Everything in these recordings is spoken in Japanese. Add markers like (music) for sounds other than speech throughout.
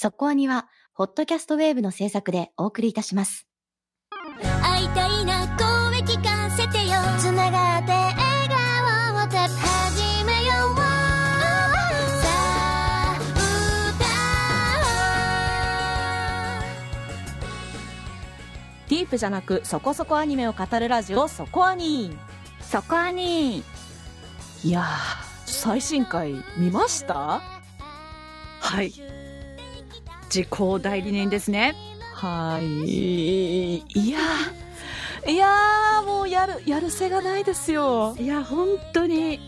そこアニは、ホットキャストウェーブの制作でお送りいたします。会いたいな声聞かせてよ。つながって笑顔をた始めよう。さあディープじゃなくそこそこアニメを語るラジオそこアニそこアニいやー最新回見ましたはい時効代理人ですね。はい。いやーいやーもうやるやるせがないですよ。いや本当に。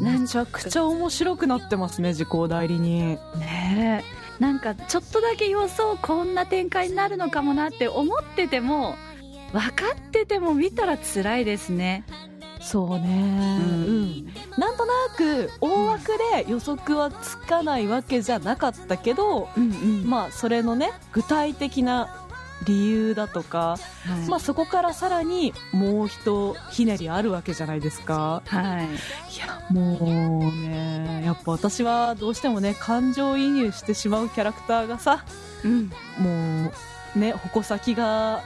めちゃくちゃ面白くなってますね時効代理人。ねえ。なんかちょっとだけ予想こんな展開になるのかもなって思ってても分かってても見たら辛いですねそうね。うん。うんなんとなく大枠で予測はつかないわけじゃなかったけど、うんうん。まあそれのね具体的な理由だとか、はい。まあそこからさらにもう一ひねりあるわけじゃないですか。はい。いやもうねやっぱ私はどうしてもね感情移入してしまうキャラクターがさうん。もうね矛先が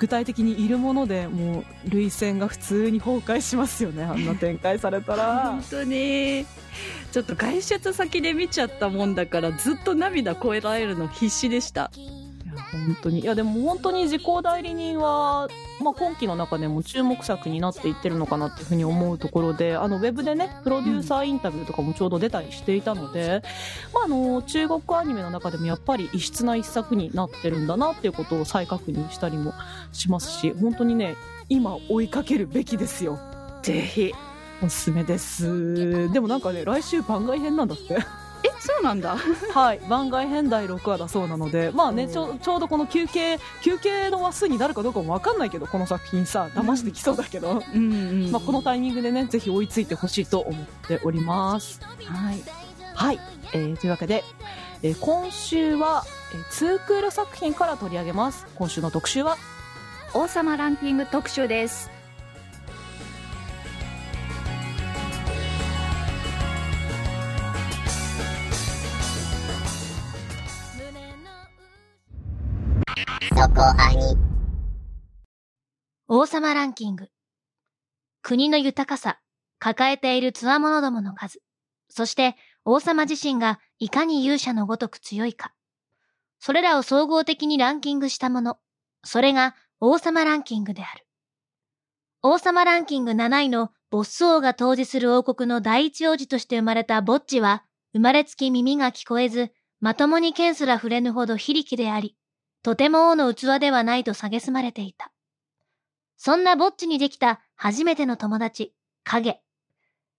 具体的にいるものでもう涙腺が普通に崩壊しますよね。あんな展開されたら。本当に。ちょっと外出先で見ちゃったもんだからずっと涙こえられるの必死でした。本当に。いやでも本当に時効代理人は、まあ、今期の中でも注目作になっていってるのかなっていうふうに思うところであのウェブでねプロデューサーインタビューとかもちょうど出たりしていたので、まあ、あの中国アニメの中でもやっぱり異質な一作になってるんだなっていうことを再確認したりもしますし本当にね今追いかけるべきですよ。ぜひおすすめです。でもなんかね来週番外編なんだってえそうなんだ。はい、番外編第6話だそうなので、まあね、うんちょちょうどこの休憩、休憩の話数になるかどうかもわかんないけど、この作品さ、騙してきそうだけど、うんうん。まあこのタイミングでね、ぜひ追いついてほしいと思っております。はい。はい、えーというわけで、えー今週は、えー、ツークール作品から取り上げます。今週の特集は、王様ランキング特集ですそこあに王様ランキング。国の豊かさ、抱えている強者どもの数、そして王様自身がいかに勇者のごとく強いか。それらを総合的にランキングしたもの、それが王様ランキングである。王様ランキング7位のボッス王が統治する王国の第一王子として生まれたボッチは、生まれつき耳が聞こえず、まともに剣すら触れぬほど非力であり、とても王の器ではないと蔑まれていた。そんなぼっちにできた初めての友達、影。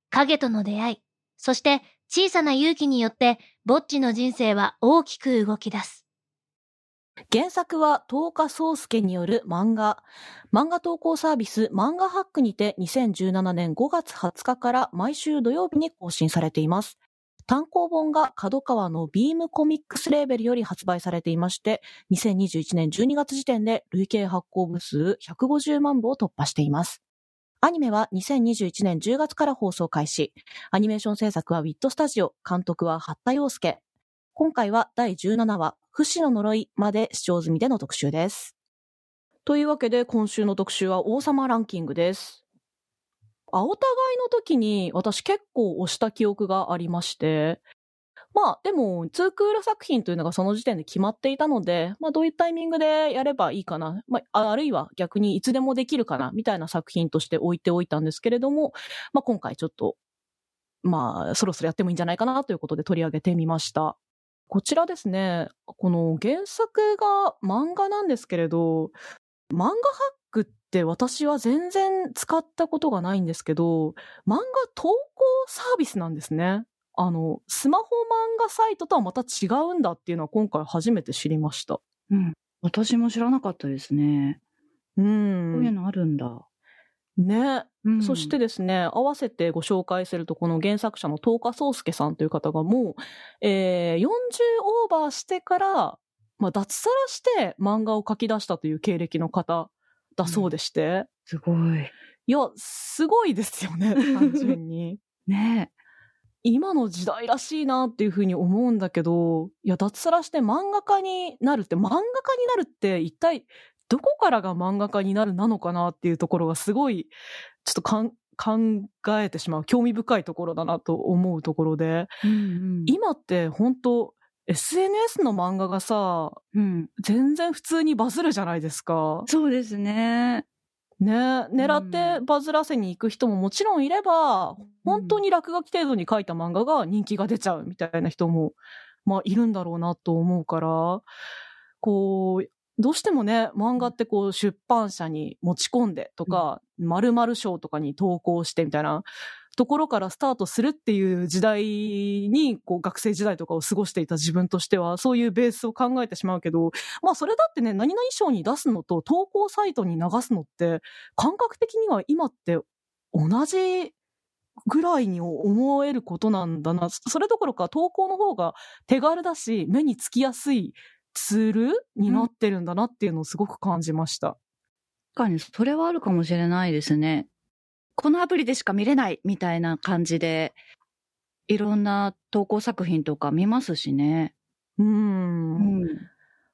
影との出会い、そして小さな勇気によって、ぼっちの人生は大きく動き出す。原作は東花宗介による漫画。漫画投稿サービス漫画ハックにて2017年5月20日から毎週土曜日に更新されています。単行本が角川のビームコミックスレーベルより発売されていまして、2021年12月時点で累計発行部数150万部を突破しています。アニメは2021年10月から放送開始。アニメーション制作はウィットスタジオ、監督は八田洋介。今回は第17話、不死の呪いまで視聴済みでの特集です。というわけで今週の特集は王様ランキングです。あ、お互いの時に私結構押した記憶がありまして、まあでも、ツークール作品というのがその時点で決まっていたので、まあどういうタイミングでやればいいかな、まああるいは逆にいつでもできるかな、みたいな作品として置いておいたんですけれども、まあ今回ちょっと、まあそろそろやってもいいんじゃないかなということで取り上げてみました。こちらですね、この原作が漫画なんですけれど、漫画ハックって私は全然使ったことがないんですけど、漫画投稿サービスなんですね。あの、スマホ漫画サイトとはまた違うんだっていうのは今回初めて知りました。うん私も知らなかったですね、う。こういうんのあるんだ、ね。うんそしてですね、合わせてご紹介すると、この原作者の東花宗介さんという方がもう、えー、40オーバーしてから、まあ、脱サラして漫画を書き出したという経歴の方だそうでして、すごい。いや、すごいですよね、(laughs) 単純に。ね。今の時代らしいなっていうふうに思うんだけど、いや、脱サラして漫画家になるって、漫画家になるって一体どこからが漫画家になるなのかなっていうところがすごい、ちょっと考えてしまう、興味深いところだなと思うところで、うんうん。今って本当 SNS の漫画がさ、うん。全然普通にバズるじゃないですか。そうですね。ね狙ってバズらせに行く人ももちろんいれば、本当に落書き程度に書いた漫画が人気が出ちゃうみたいな人も、まあいるんだろうなと思うから、こう、どうしてもね、漫画ってこう出版社に持ち込んでとか、〇〇賞とかに投稿してみたいなところからスタートするっていう時代に、こう学生時代とかを過ごしていた自分としては、そういうベースを考えてしまうけど、まあそれだってね、何々賞に出すのと投稿サイトに流すのって、感覚的には今って同じぐらいに思えることなんだな。それどころか投稿の方が手軽だし、目につきやすいツールになってるんだなっていうのをすごく感じました。確かにそれはあるかもしれないですね。このアプリでしか見れないみたいな感じで、いろんな投稿作品とか見ますしね。う。うんん。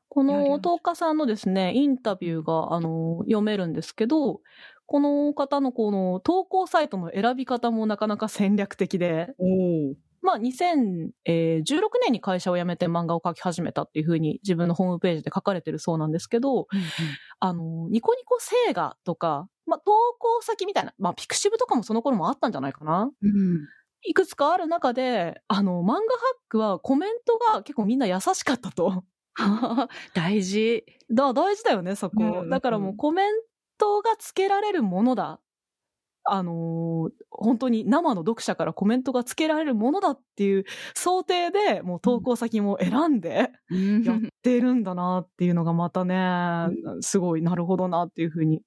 この東花さんのですね、インタビューが、あの、読めるんですけど、この方のこの投稿サイトの選び方もなかなか戦略的で、おまあ、2016年に会社を辞めて漫画を描き始めたっていうふうに自分のホームページで書かれてるそうなんですけど、あの、ニコニコ星画とか、まあ、投稿先みたいな、まあ、ピクシブとかもその頃もあったんじゃないかなうん。いくつかある中で、あの、漫画ハックはコメントが結構みんな優しかったと。(laughs) 大事。だ、大事だよね、そこ。うんだからもうコメントがつけられるものだ。あのー本当に生の読者からコメントがつけられるものだっていう想定で、もう投稿先も選んでやってるんだなっていうのがまたね、すごいなるほどなっていうふうに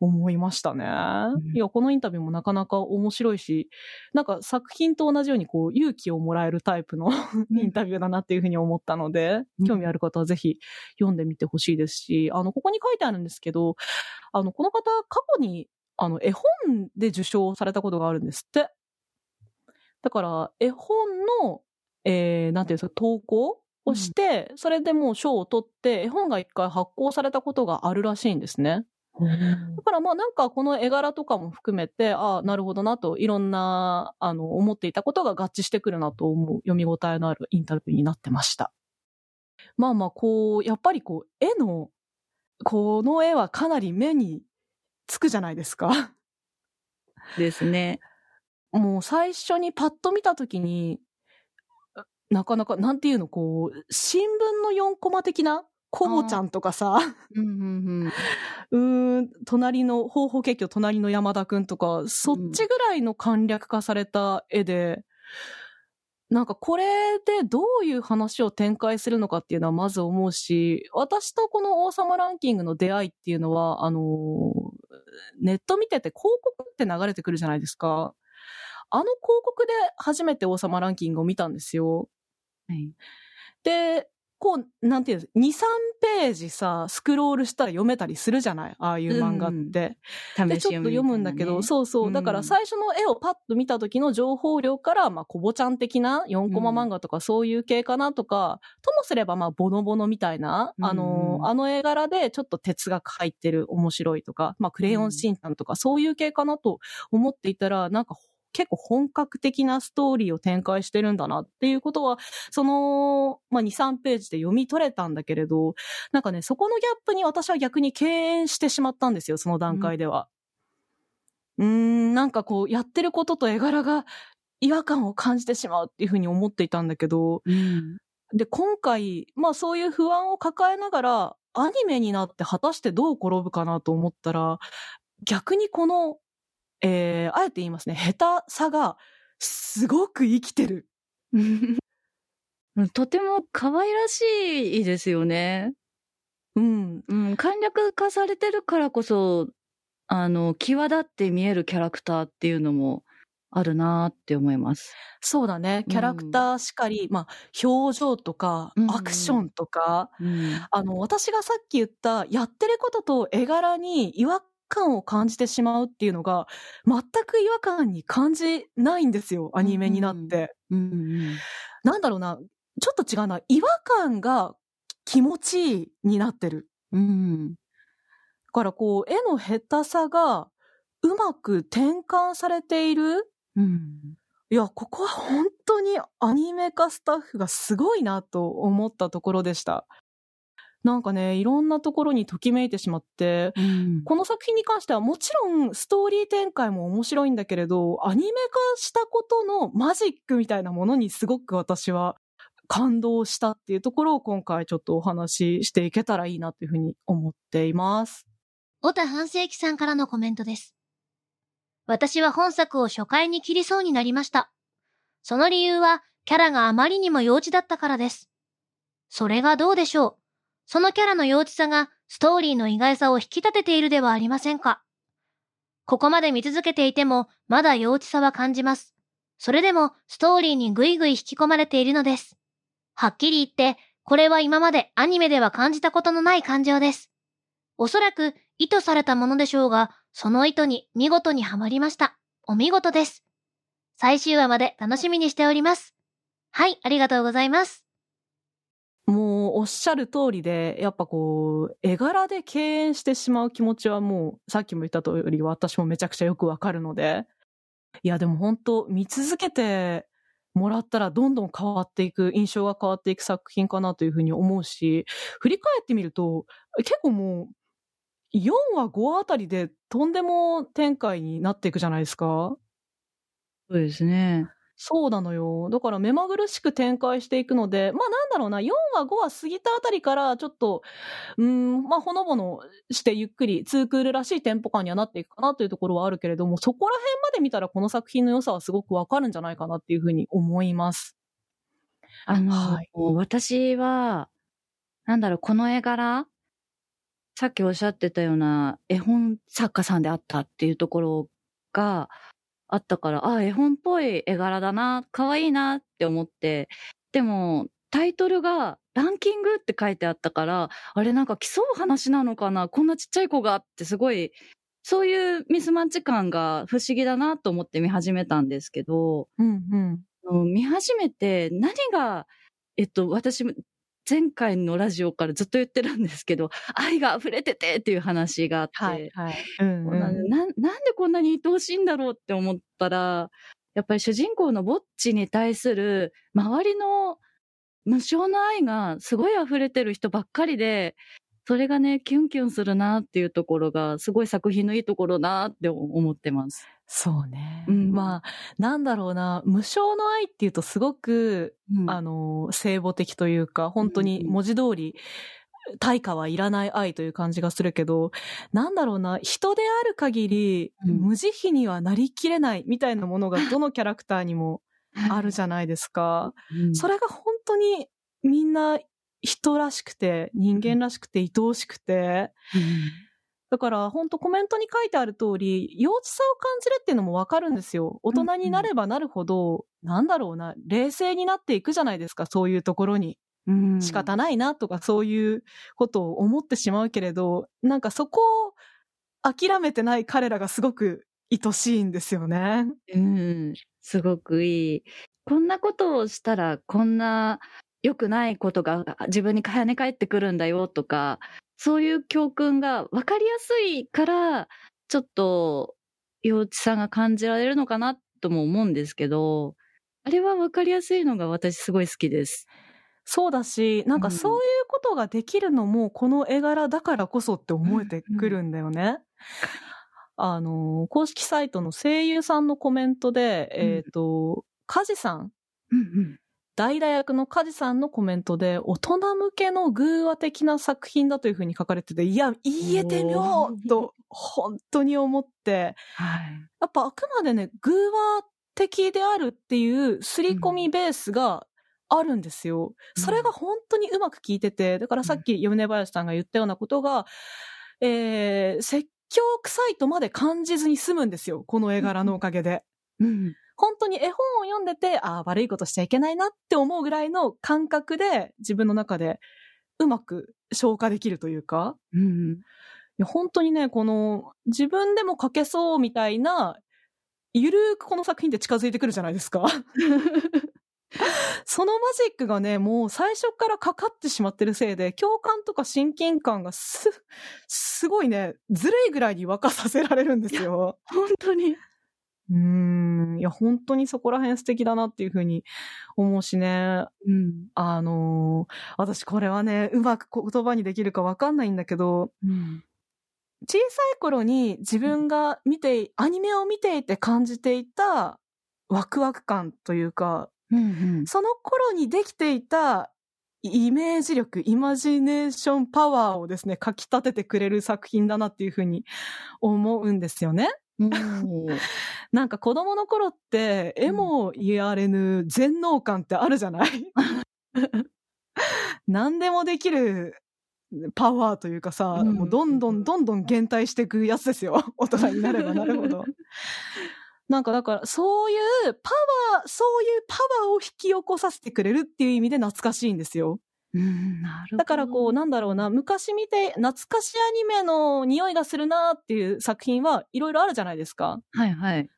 思いましたね。ん。いや、このインタビューもなかなか面白いし、なんか作品と同じようにこう勇気をもらえるタイプのインタビューだなっていうふうに思ったので、うん。興味ある方はぜひ読んでみてほしいですし、あの、ここに書いてあるんですけど、あの、この方、過去に、あの、絵本で受賞されたことがあるんですって。だから、絵本の、えー、なんていうんですか、投稿をして、それでもう賞を取って、絵本が一回発行されたことがあるらしいんですね。だからまあなんかこの絵柄とかも含めて、ああ、なるほどなと、いろんな、あの、思っていたことが合致してくるなと思う読み応えのあるインタビューになってました。まあまあ、こう、やっぱりこう、絵の、この絵はかなり目につくじゃないですか。ですね。もう最初にパッと見たときに、なかなか、なんていうの、こう、新聞の4コマ的な、コボちゃんとかさ、うんうん (laughs) うーん、隣の、方法結局隣の山田くんとか、そっちぐらいの簡略化された絵で、なんかこれでどういう話を展開するのかっていうのはまず思うし、私とこの王様ランキングの出会いっていうのは、あのーネット見てて広告って流れてくるじゃないですか。あの広告で初めて王様ランキングを見たんですよ。はいで、こう、なんていうんです2、3ページさ、スクロールしたら読めたりするじゃない？ああいう漫画って。で、ちょっと読むんだけど、そうそう。うんだから最初の絵をパッと見た時の情報量から、まあ、コボちゃん的な4コマ漫画とかそういう系かなとか、ともすればまあ、ボノボノみたいな、あのう、ん。あの絵柄でちょっと哲学入ってる面白いとか、まあ、クレヨンしんちゃんとかそういう系かなと思っていたら、なんか結構本格的なストーリーを展開してるんだなっていうことは、その、まあ、2、3ページで読み取れたんだけれど、なんかね、そこのギャップに私は逆に敬遠してしまったんですよ、その段階では。うーん、なんかこう、やってることと絵柄が違和感を感じてしまうっていうふうに思っていたんだけど、うん。で、今回、まあそういう不安を抱えながら、アニメになって果たしてどう転ぶかなと思ったら、逆にこの、えー、あえて言いますね、下手さが、すごく生きてる。(laughs) とても可愛らしいですよね。うん。うん、簡略化されてるからこそ、あの、際立って見えるキャラクターっていうのもあるなって思います。そうだね。キャラクターしかり、まあ、表情とかうん、アクションとか、うん。あの、私がさっき言った、やってることと絵柄に違和感を感じてしまうっていうのが、全く違和感に感じないんですよ、アニメになって。うんうんなんだろうな、ちょっと違うな、違和感が気持ちいいになってる。うん。だからこう、絵の下手さがうまく転換されているうん。いや、ここは本当にアニメ化スタッフがすごいなと思ったところでした。なんかね、いろんなところにときめいてしまって、うん。この作品に関してはもちろんストーリー展開も面白いんだけれど、アニメ化したことのマジックみたいなものにすごく私は感動したっていうところを今回ちょっとお話ししていけたらいいなっていうふうに思っています。小田半世紀さんからのコメントです。私は本作を初回に切りそうになりました。その理由は、キャラがあまりにも幼稚だったからです。それがどうでしょう？そのキャラの幼稚さが、ストーリーの意外さを引き立てているではありませんか？ここまで見続けていても、まだ幼稚さは感じます。それでも、ストーリーにぐいぐい引き込まれているのです。はっきり言って、これは今までアニメでは感じたことのない感情です。おそらく意図されたものでしょうが、その意図に見事にはまりました。お見事です。最終話まで楽しみにしております。はい、ありがとうございます。もうおっしゃる通りで、やっぱこう、絵柄で敬遠してしまう気持ちはもう、さっきも言った通り、私もめちゃくちゃよくわかるので。いや、でも本当見続けてもらったらどんどん変わっていく、印象が変わっていく作品かなというふうに思うし、振り返ってみると、結構もう、4話5話あたりでとんでも展開になっていくじゃないですか。そうですね。そうなのよ。だから目まぐるしく展開していくので、まあなんだろうな、4話5話過ぎたあたりからちょっと、うーん、まあほのぼのしてゆっくり、ツークールらしいテンポ感にはなっていくかなというところはあるけれども、そこら辺まで見たらこの作品の良さはすごくわかるんじゃないかなっていうふうに思います。あの、はい私は、なんだろう、この絵柄、さっきおっしゃってたような絵本作家さんであったっていうところがあったから、あ、絵本っぽい絵柄だな、可愛いなって思って、でも、タイトルがランキングって書いてあったから、あれなんか競う話なのかなこんなちっちゃい子がってすごい、そういうミスマッチ感が不思議だなと思って見始めたんですけど、うんうん。見始めて何が、えっと、私、前回のラジオからずっと言ってるんですけど、(laughs) 愛が溢れててっていう話があって、はい、はい。うん、こうなうん。ななんでこんなに愛おしいんだろうって思ったら、やっぱり主人公のぼっちに対する周りの無償の愛がすごい溢れてる人ばっかりで、それがね、キュンキュンするなっていうところが、すごい作品のいいところなって思ってます。そうね。うんまあ、なんだろうな、無償の愛っていうとすごく、うんあの、聖母的というか、本当に文字通り、対価はいらない愛という感じがするけど、なんだろうな、人である限り、うん無慈悲にはなりきれないみたいなものがどのキャラクターにもあるじゃないですか。(laughs) うんそれが本当にみんな人らしくて、人間らしくて、愛おしくて、だから本当コメントに書いてある通り、幼稚さを感じるっていうのもわかるんですよ。大人になればなるほど、なんだろうな、冷静になっていくじゃないですか、そういうところに。うん仕方ないなとかそういうことを思ってしまうけれど、なんかそこを諦めてない彼らがすごく愛しいんですよね。うん、すごくいい。こんなことをしたら、こんな良くないことが自分に跳ね返ってくるんだよとか、そういう教訓が分かりやすいから、ちょっと幼稚さが感じられるのかなとも思うんですけど、あれは分かりやすいのが私すごい好きです。そうだし、なんかうんそういうことができるのもこの絵柄だからこそって思えてくるんだよね。(laughs) あの、公式サイトの声優さんのコメントで、うんえっ、と、カジさん代打役のカジさんのコメントで、大人向けの偶話的な作品だというふうに書かれてて、いや、言えてみようと、本当に思って、はい。やっぱあくまでね、偶話的であるっていう刷り込みベースがあるんですよ。うんそれが本当にうまく効いてて、だからさっき米林さんが言ったようなことが、えー、説教臭いとまで感じずに済むんですよ。この絵柄のおかげで。うん。本当に絵本を読んでて、ああ、悪いことしちゃいけないなって思うぐらいの感覚で自分の中でうまく消化できるというか、うん。や本当にね、この、自分でも書けそうみたいな、ゆるーくこの作品って近づいてくるじゃないですか。(laughs) そのマジックがね、もう最初からかかってしまってるせいで、共感とか親近感がす、すごいね、ずるいぐらいに沸かさせられるんですよ。本当に。うーん。いや、本当にそこら辺素敵だなっていうふうに思うしね。うん。あのー私これはね、うまく言葉にできるかわかんないんだけど、うん。小さい頃に自分が見て、アニメを見ていて感じていたワクワク感というか、うんその頃にできていたイメージ力、イマジネーションパワーをですね、かき立ててくれる作品だなっていうふうに思うんですよね。(laughs) なんか子供の頃って、絵も言われぬ全能感ってあるじゃない？(laughs) 何でもできるパワーというかさ、うんもうどんどんどんどん減退していくやつですよ。(laughs) 大人になればなるほど。なんかだから、そういうパワー、そういうパワーを引き起こさせてくれるっていう意味で懐かしいんですよ。うん、なるほど。だからこう、なんだろうな、昔見て懐かしアニメの匂いがするなっていう作品はいろいろあるじゃないですか。はいはい。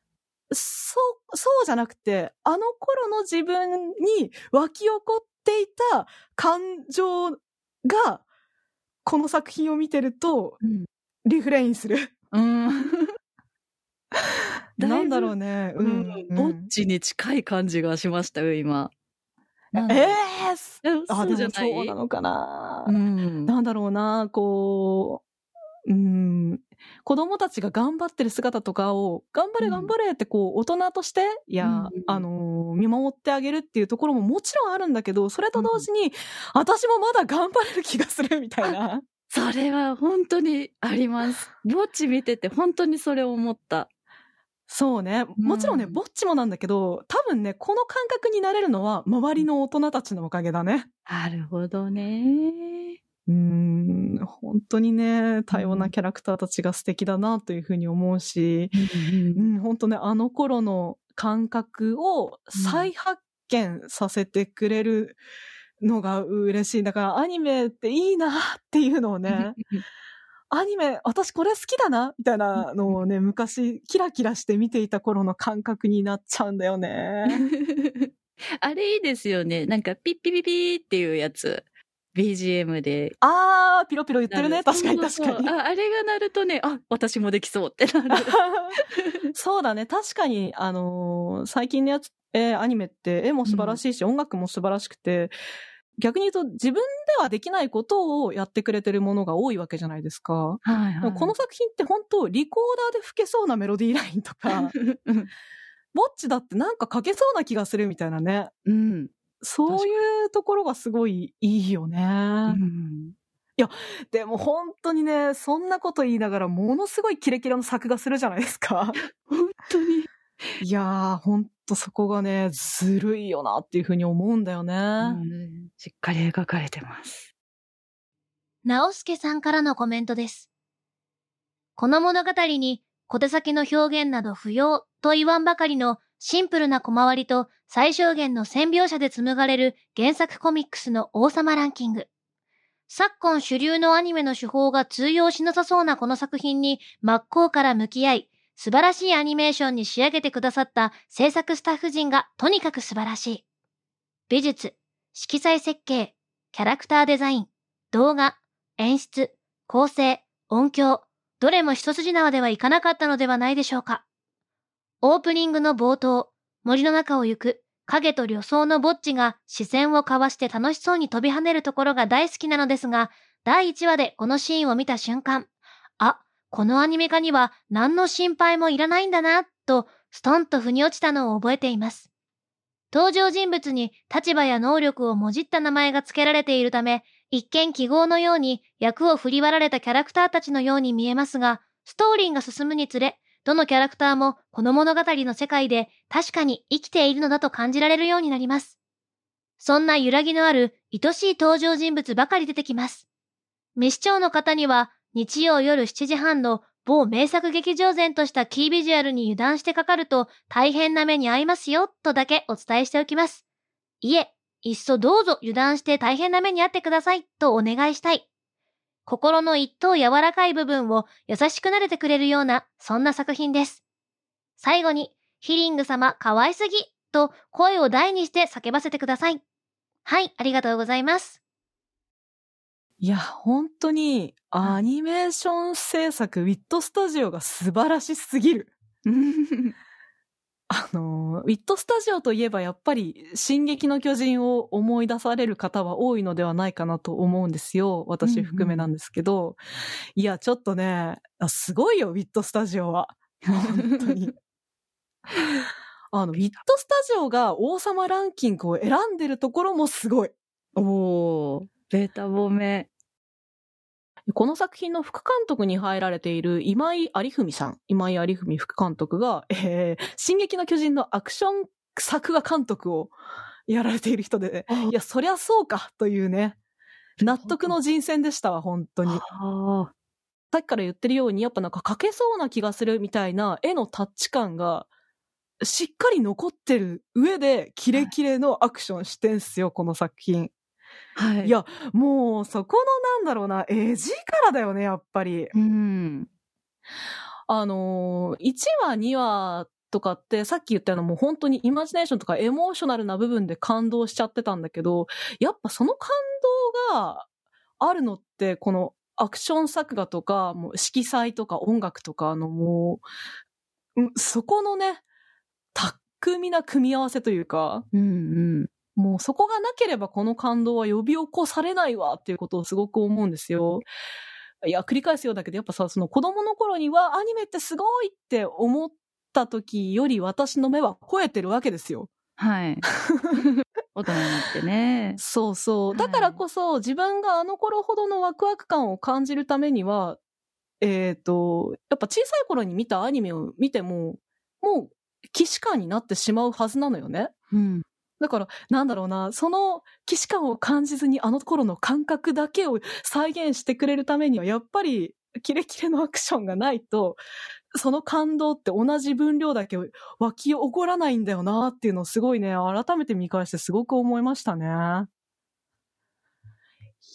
そう、そうじゃなくて、あの頃の自分に湧き起こっていた感情が、この作品を見てると、うん。リフレインする。うん。(laughs) なんだろうね。ううんん。ぼっちに近い感じがしましたよ、今。えだえー、あ、でもそうじゃないそうなのかな。うん。なんだろうな、こう、うん、子供たちが頑張ってる姿とかを、頑張れうん頑張れってこう、大人として、いや、うんあのー見守ってあげるっていうところももちろんあるんだけど、それと同時に、私もまだ頑張れる気がするみたいな。それは本当にあります。ぼっち見てて本当にそれを思った。そうね。もちろんね、うんぼっちもなんだけど、多分ね、この感覚になれるのは、周りの大人たちのおかげだね。なるほどね。うーん、本当にね、多様なキャラクターたちが素敵だなというふうに思うし、うん、本当ね、あの頃の感覚を再発見させてくれるのが嬉しい。だからアニメっていいなっていうのをね、アニメ、私これ好きだなみたいなのをね、昔キラキラして見ていた頃の感覚になっちゃうんだよね。(laughs) あれいいですよね。なんかピッピピピーっていうやつ。BGM で。あー、ピロピロ言ってるね。確かに確かに。ああれが鳴るとね、あ、私もできそうってなる。(laughs) そうだね。確かに、あのー最近のやつ、えーアニメって絵も素晴らしいし、音楽も素晴らしくて、逆に言うと自分ではできないことをやってくれてるものが多いわけじゃないですか。はいはい。この作品って本当リコーダーで吹けそうなメロディーラインとか、ぼっちだってなんか書けそうな気がするみたいなね。うん。そういうところがすごいいいよね。うん。でも本当にね、そんなこと言いながらものすごいキレキレの作画するじゃないですか。本当に。いやー、ほんとそこがね、ずるいよなっていうふうに思うんだよね。うんしっかり描かれてます。直輔さんからのコメントです。この物語に小手先の表現など不要と言わんばかりのシンプルな小回りと最小限の線描写で紡がれる原作コミックスの王様ランキング。昨今主流のアニメの手法が通用しなさそうなこの作品に真っ向から向き合い、素晴らしいアニメーションに仕上げてくださった制作スタッフ陣がとにかく素晴らしい。美術、色彩設計、キャラクターデザイン、動画、演出、構成、音響、どれも一筋縄ではいかなかったのではないでしょうか。オープニングの冒頭、森の中を行く影と旅装のぼっちが視線を交わして楽しそうに飛び跳ねるところが大好きなのですが、第1話でこのシーンを見た瞬間、あ、このアニメ化には何の心配もいらないんだな、とストンと腑に落ちたのを覚えています。登場人物に立場や能力をもじった名前が付けられているため、一見記号のように役を振り割られたキャラクターたちのように見えますが、ストーリーが進むにつれ、どのキャラクターもこの物語の世界で確かに生きているのだと感じられるようになります。そんな揺らぎのある愛しい登場人物ばかり出てきます。未視聴の方には日曜夜7時半の某名作劇場前としたキービジュアルに油断してかかると大変な目に遭いますよとだけお伝えしておきます。いえ、いっそどうぞ油断して大変な目に遭ってくださいとお願いしたい。心の一等柔らかい部分を優しく撫でてくれるような、そんな作品です。最後に、ヒリング様可愛すぎと声を大にして叫ばせてください。はい、ありがとうございます。いや、本当に、アニメーション制作、ウィットスタジオが素晴らしすぎる。(laughs) あの、ウィットスタジオといえばやっぱり、進撃の巨人を思い出される方は多いのではないかなと思うんですよ。私含めなんですけど。いや、ちょっとね、あすごいよ、ウィットスタジオは。本当に。(laughs) あの、ウィットスタジオが王様ランキングを選んでるところもすごい。おー、ベータ褒め。この作品の副監督に入られている今井有文さん、今井有文副監督が、えー、進撃の巨人のアクション作画監督をやられている人で、いや、そりゃそうか、というね、納得の人選でしたわ、本当に。あさっきから言ってるように、やっぱなんか描けそうな気がするみたいな絵のタッチ感が、しっかり残ってる上で、キレキレのアクションしてんすよ、この作品。はい。いや、もう、そこのなんだろうな、絵力だよね、やっぱり。うん。あのー、1話、2話とかって、さっき言ったようなもう本当にイマジネーションとかエモーショナルな部分で感動しちゃってたんだけど、やっぱその感動があるのって、このアクション作画とか、もう色彩とか音楽とかのもう、うんそこのね、巧みな組み合わせというか、うんうん。もうそこがなければこの感動は呼び起こされないわっていうことをすごく思うんですよ。いや、繰り返すようだけど、やっぱさ、その子供の頃にはアニメってすごいって思った時より私の目は超えてるわけですよ。はい。大人になってね。そうそう。はいだからこそ自分があの頃ほどのワクワク感を感じるためには、えっ、と、やっぱ小さい頃に見たアニメを見ても、もう既視感になってしまうはずなのよね。うん。だから、なんだろうな、その既視感を感じずにあの頃の感覚だけを再現してくれるためには、やっぱり、キレキレのアクションがないと、その感動って同じ分量だけ湧き起こらないんだよなっていうのをすごいね、改めて見返してすごく思いましたね。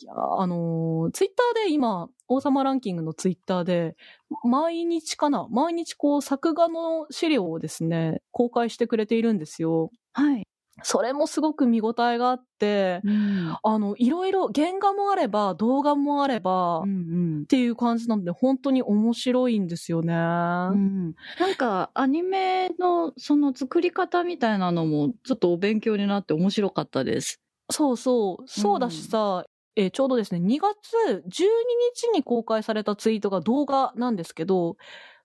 いやあのーツイッターで今、王様ランキングのツイッターで、毎日かな毎日こう作画の資料をですね、公開してくれているんですよ。はい。それもすごく見応えがあって、うん。あの、いろいろ原画もあれば、動画もあれば、っうんうん。ていう感じなので、本当に面白いんですよね。うん、なんかアニメのその作り方みたいなのもちょっとお勉強になって面白かったです。そうそう。そうだしさ、えーちょうどですね、2月12日に公開されたツイートが動画なんですけど、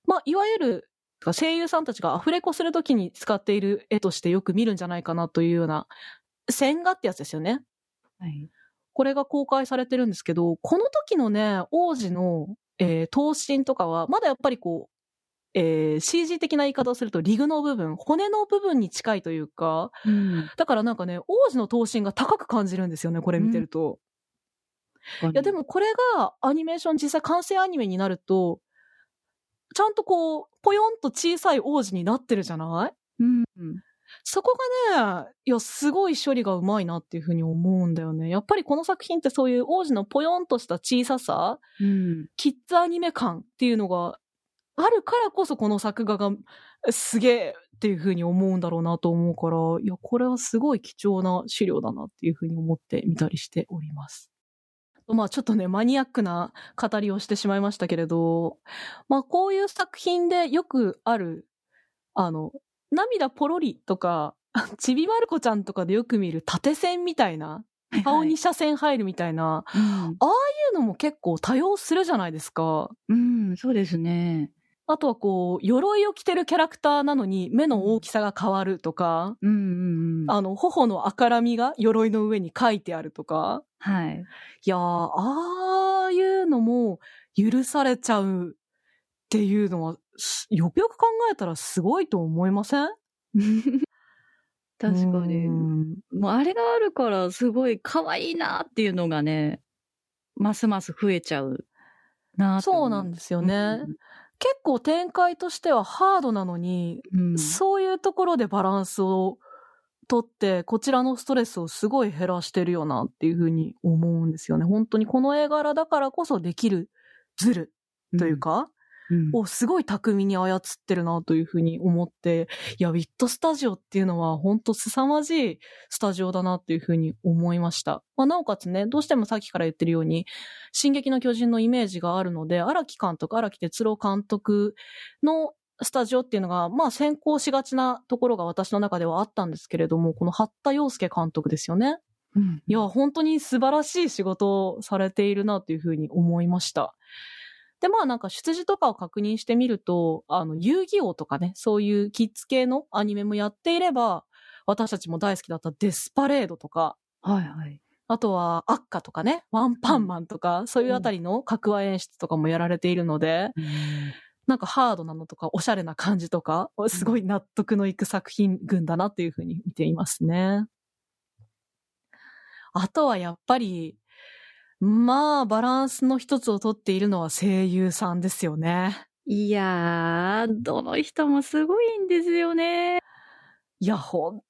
まあ、いわゆる、声優さんたちがアフレコするときに使っている絵としてよく見るんじゃないかなというような、線画ってやつですよね。はい。これが公開されてるんですけど、この時のね、王子の、えー、頭身とかは、まだやっぱりこう、えー CG 的な言い方をすると、リグの部分、骨の部分に近いというか、うん。だからなんかね、王子の頭身が高く感じるんですよね、これ見てると。いや、でもこれがアニメーション実際完成アニメになると、ちゃんとこう、ぽよんと小さい王子になってるじゃない？うん。そこがね、いや、すごい処理がうまいなっていうふうに思うんだよね。やっぱりこの作品ってそういう王子のぽよんとした小ささ、うん。キッズアニメ感っていうのがあるからこそこの作画がすげえっていうふうに思うんだろうなと思うから、いや、これはすごい貴重な資料だなっていうふうに思って見たりしております。まあちょっとね、マニアックな語りをしてしまいましたけれど、まあこういう作品でよくある、あの、涙ポロリとか、(laughs) ちびまる子ちゃんとかでよく見る縦線みたいな、顔に車線入るみたいな、うん。そういうのも結構多用するじゃないですか。うん、そうですね。あとはこう、鎧を着てるキャラクターなのに目の大きさが変わるとか、うんうんうん。あの、頬の赤らみが鎧の上に書いてあるとか、はい。いやー、ああいうのも許されちゃうっていうのは、すよくよく考えたらすごいと思いません？(laughs) 確かに。うんもうあれがあるからすごい可愛いなっていうのがね、ますます増えちゃうなそうなんですよね。結構展開としてはハードなのに、うん。うんそういうところでバランスをとって、こちらのストレスをすごい減らしてるよなっていうふうに思うんですよね。本当にこの絵柄だからこそできるズルというか、うんをすごい巧みに操ってるなというふうに思って、いや、ウィットスタジオっていうのは本当凄まじいスタジオだなっていうふうに思いました。まあ、なおかつね、どうしてもさっきから言ってるように、進撃の巨人のイメージがあるので、荒木監督、荒木哲郎監督のスタジオっていうのが、まあ先行しがちなところが私の中ではあったんですけれども、この八田洋介監督ですよね。うんいや、本当に素晴らしい仕事をされているなというふうに思いました。で、まあなんか出自とかを確認してみると、あの、遊戯王とかね、そういうキッズ系のアニメもやっていれば、私たちも大好きだったデスパレードとか、はいはい。あとはアッカとかね、ワンパンマンとか、そういうあたりの格話演出とかもやられているので、なんかハードなのとか、おしゃれな感じとか、すごい納得のいく作品群だなっていうふうに見ていますね。あとはやっぱり、まあ、バランスの一つをとっているのは声優さんですよね。いやー、どの人もすごいんですよね。いや、本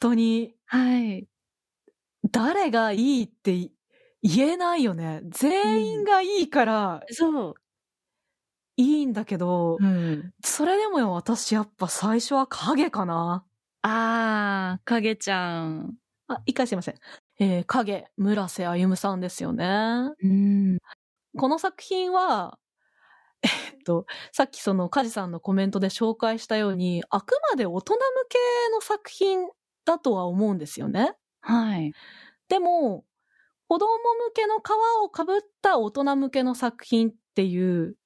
当に、はい。誰がいいって言えないよね。全員がいいからそう。いいんだけど、うん。それでもよ、私やっぱ最初は影かな。あー、影ちゃん。あ、一回すいません。えー、影、村瀬歩さんですよね。うん。この作品は、(laughs) えっと、さっきそのカジさんのコメントで紹介したように、あくまで大人向けの作品だとは思うんですよね。はい。でも、子供向けの皮をかぶった大人向けの作品っていう、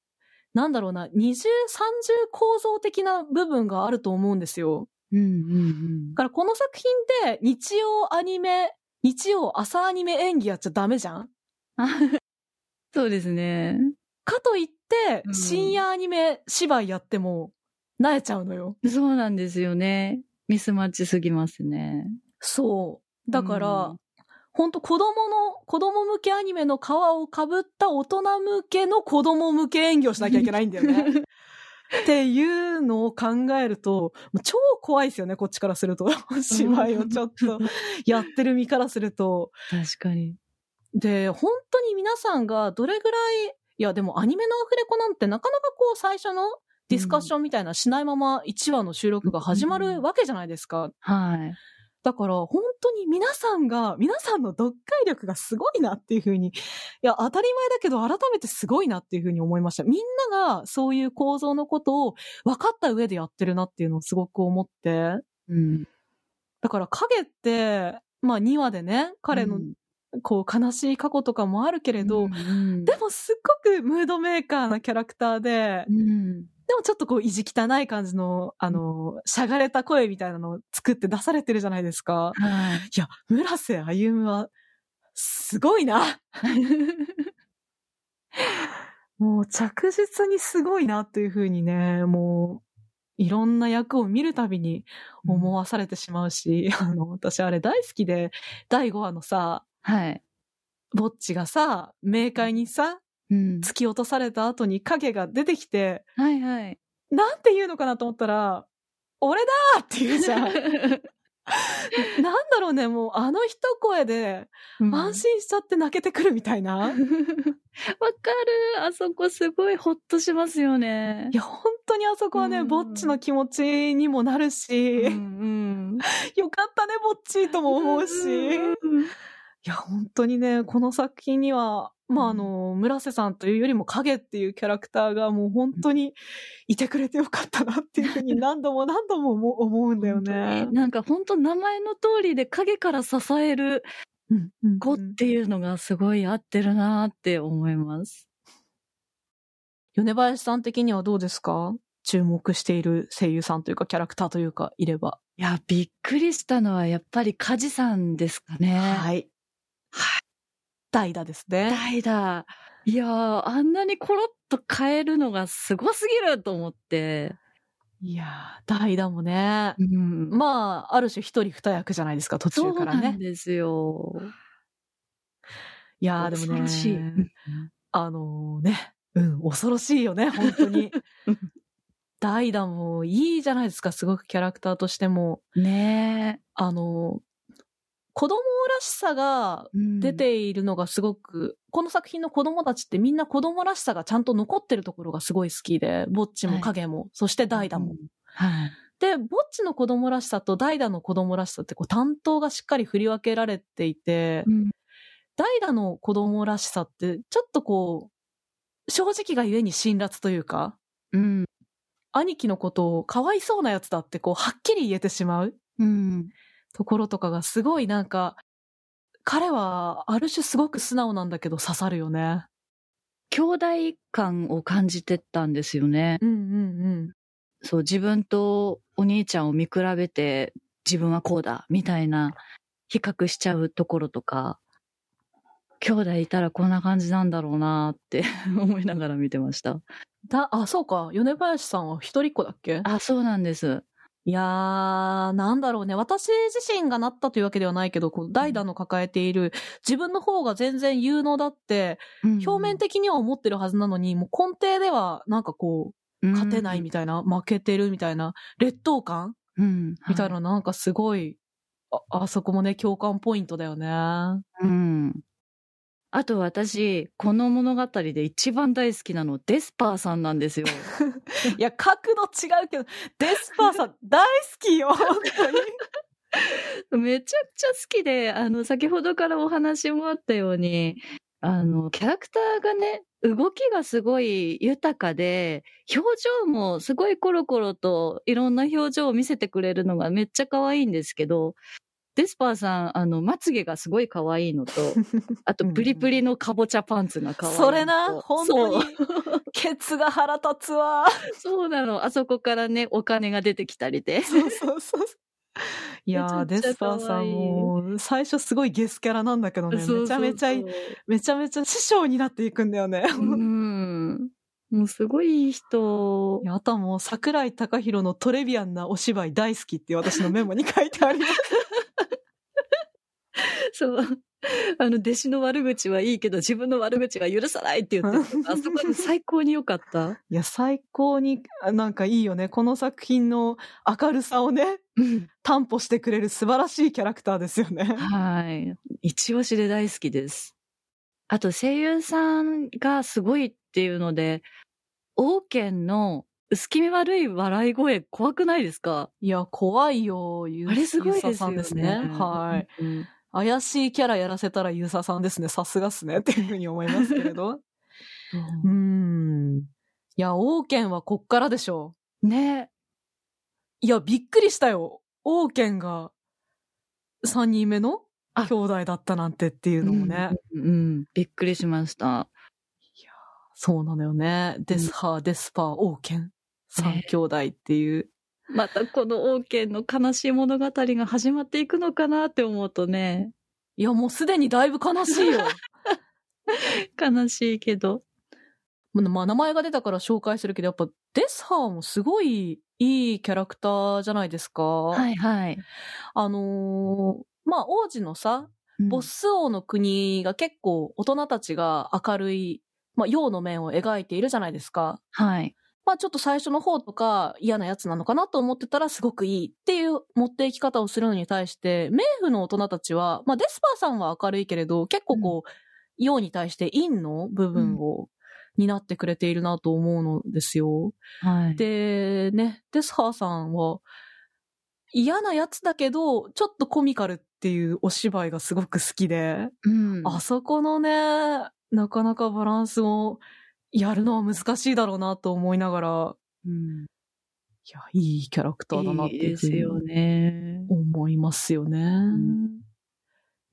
なんだろうな、二重三重構造的な部分があると思うんですよ。うんうんだからこの作品で日曜アニメ、日曜朝アニメ演技やっちゃダメじゃん？うん。(laughs) そうですね。かといってう、ん深夜アニメ芝居やっても、なえちゃうのよ。そうなんですよね。ミスマッチすぎますね。そう。だから、うんほんと子供の、子供向けアニメの皮をかぶった大人向けの子供向け演技をしなきゃいけないんだよね。(laughs) っていうのを考えると、超怖いですよね、こっちからすると。(laughs) 芝居をちょっと (laughs) やってる身からすると。確かに。で、本当に皆さんがどれぐらい、いやでもアニメのアフレコなんてなかなかこう最初のディスカッションみたいなしないまま1話の収録が始まるわけじゃないですか。はい。だから本当に皆さんが、皆さんの読解力がすごいなっていうふうに、いや当たり前だけど改めてすごいなっていうふうに思いました。みんながそういう構造のことを分かった上でやってるなっていうのをすごく思って。うん。だから影って、まあ2話でね、彼のうんこう悲しい過去とかもあるけれど、うんでもすっごくムードメーカーなキャラクターで、うん。でもちょっとこう意地汚い感じの、あの、しゃがれた声みたいなのを作って出されてるじゃないですか。はい。いや、村瀬歩は、すごいな。(laughs) もう着実にすごいなっていうふうにね、もう、いろんな役を見るたびに思わされてしまうし、(laughs) あの、私あれ大好きで、第5話のさ、はい。ぼっちがさ、冥界にさ、うん。突き落とされた後に影が出てきて、はいはい。なんて言うのかなと思ったら、俺だーって言うじゃん。(laughs) なんだろうね、もうあの一声で安心しちゃって泣けてくるみたいな。(laughs) わかる。あそこすごいホッとしますよねい。や、本当にあそこはね、うんぼっちの気持ちにもなるし、うん (laughs) よかったね、ぼっちとも思うし。いや、本当にね、この作品には、まあ、あの、村瀬さんというよりも影っていうキャラクターがもう本当にいてくれてよかったなっていうふうに (laughs) 何度も何度も思うんだよね。なんか本当名前の通りで影から支える子っていうのがすごい合ってるなって思います。米林さん的にはどうですか？注目している声優さんというかキャラクターというかいれば。いや、びっくりしたのはやっぱり梶さんですかね。はい。はい。代打ですね。代だ。いやー、あんなにコロッと変えるのがすごすぎると思って。いやー、代打もね。うんまあ、ある種一人二役じゃないですか、途そう中からね。なんですよ。いやー、でもね。しい。あのね、うん、恐ろしいよね、本当に。ダイダもいいじゃないですか、すごくキャラクターとしても。ねあの、子供らしさが出ているのがすごく、この作品の子供たちってみんな子供らしさがちゃんと残ってるところがすごい好きで、ぼっちも影も、そしてダイダも。うんはい。で、ぼっちの子供らしさとダイダの子供らしさってこう担当がしっかり振り分けられていて、うんダイダの子供らしさってちょっとこう、正直がゆえに辛辣というか、うん。兄貴のことをかわいそうなやつだってこう、はっきり言えてしまううん。ところとかがすごいなんか、彼はある種すごく素直なんだけど刺さるよね。兄弟感を感じてたんですよね。うんうんそう、自分とお兄ちゃんを見比べて、自分はこうだ、みたいな、比較しちゃうところとか、兄弟いたらこんな感じなんだろうなって (laughs) 思いながら見てました。だ、あ、そうか。米林さんは一人っ子だっけ？あ、そうなんです。いやー、なんだろうね。私自身がなったというわけではないけど、こう代打の抱えている自分の方が全然有能だって、表面的には思ってるはずなのに、もう根底ではなんかこう、勝てないみたいな、負けてるみたいな、劣等感うん。みたいはな、なんかすごい、あ、あそこもね、共感ポイントだよね。うん。あと私、この物語で一番大好きなの、デスパーさんなんですよ。(laughs) いや、角度違うけど、デスパーさん大好きよ、本当に。(laughs) めちゃくちゃ好きで、あの、先ほどからお話もあったように、あの、キャラクターがね、動きがすごい豊かで、表情もすごいコロコロといろんな表情を見せてくれるのがめっちゃ可愛いんですけど、デスパーさん、あの、まつげがすごい可愛いのと、(laughs) あと、プリプリのかぼちゃパンツが可愛い。それな、本当に。(laughs) ケツが腹立つわ。そうなの。あそこからね、お金が出てきたりで。そうそうそう。いやー、デスパーさんも、最初すごいゲスキャラなんだけどね、めちゃめちゃ、めちゃめちゃ師匠になっていくんだよね。うん。もうすごいいい人い。やあとはもう、桜井貴弘のトレビアンなお芝居大好きって私のメモに書いてあります。(laughs) そう。(laughs) あの、弟子の悪口はいいけど、自分の悪口は許さないって言ってる (laughs) あそこで最高に良かった？いや、最高に、あなんかいいよね。この作品の明るさをね、担保してくれる素晴らしいキャラクターですよね。はい。一押しで大好きです。あと、声優さんがすごいっていうので、王権の薄気味悪い笑い声怖くないですか？いや、怖いよ、ゆあれすごいですよね。ゆささんですね。はい。うん。怪しいキャラやらせたらゆうささんですね。さすがっすね。っていうふうに思いますけれど。うーん。いや、王権はこっからでしょねう。いや、びっくりしたよ。王権が三人目のあ兄弟だったなんてっていうのもね。うん、うんびっくりしました。そうなのよね。デスハー、デスパー、王権。三兄弟っていう。(laughs) またこの王権の悲しい物語が始まっていくのかなって思うとね、いや、もうすでにだいぶ悲しいよ。(laughs) 悲しいけど。まあ、名前が出たから紹介するけど、やっぱデスハーもすごいいいキャラクターじゃないですか。はいはい。あのーまあ、王子のさ、ボス王の国が結構大人たちが明るい、まあ、陽の面を描いているじゃないですか。はい。まあ、ちょっと最初の方とか嫌なやつなのかなと思ってたらすごくいいっていう持っていき方をするのに対して、冥府の大人たちは、まあ、デスパーさんは明るいけれど、結構こう、陽に対して陰の部分を担ってくれているなと思うのですよ。はい。で、ね、デスハーさんは、嫌なやつだけど、ちょっとコミカルっていうお芝居がすごく好きで、うん。あそこのね、なかなかバランスをやるのは難しいだろうなと思いながら、うん、いや、いいキャラクターだなっていいいうふうにですよね。思いますよね。ん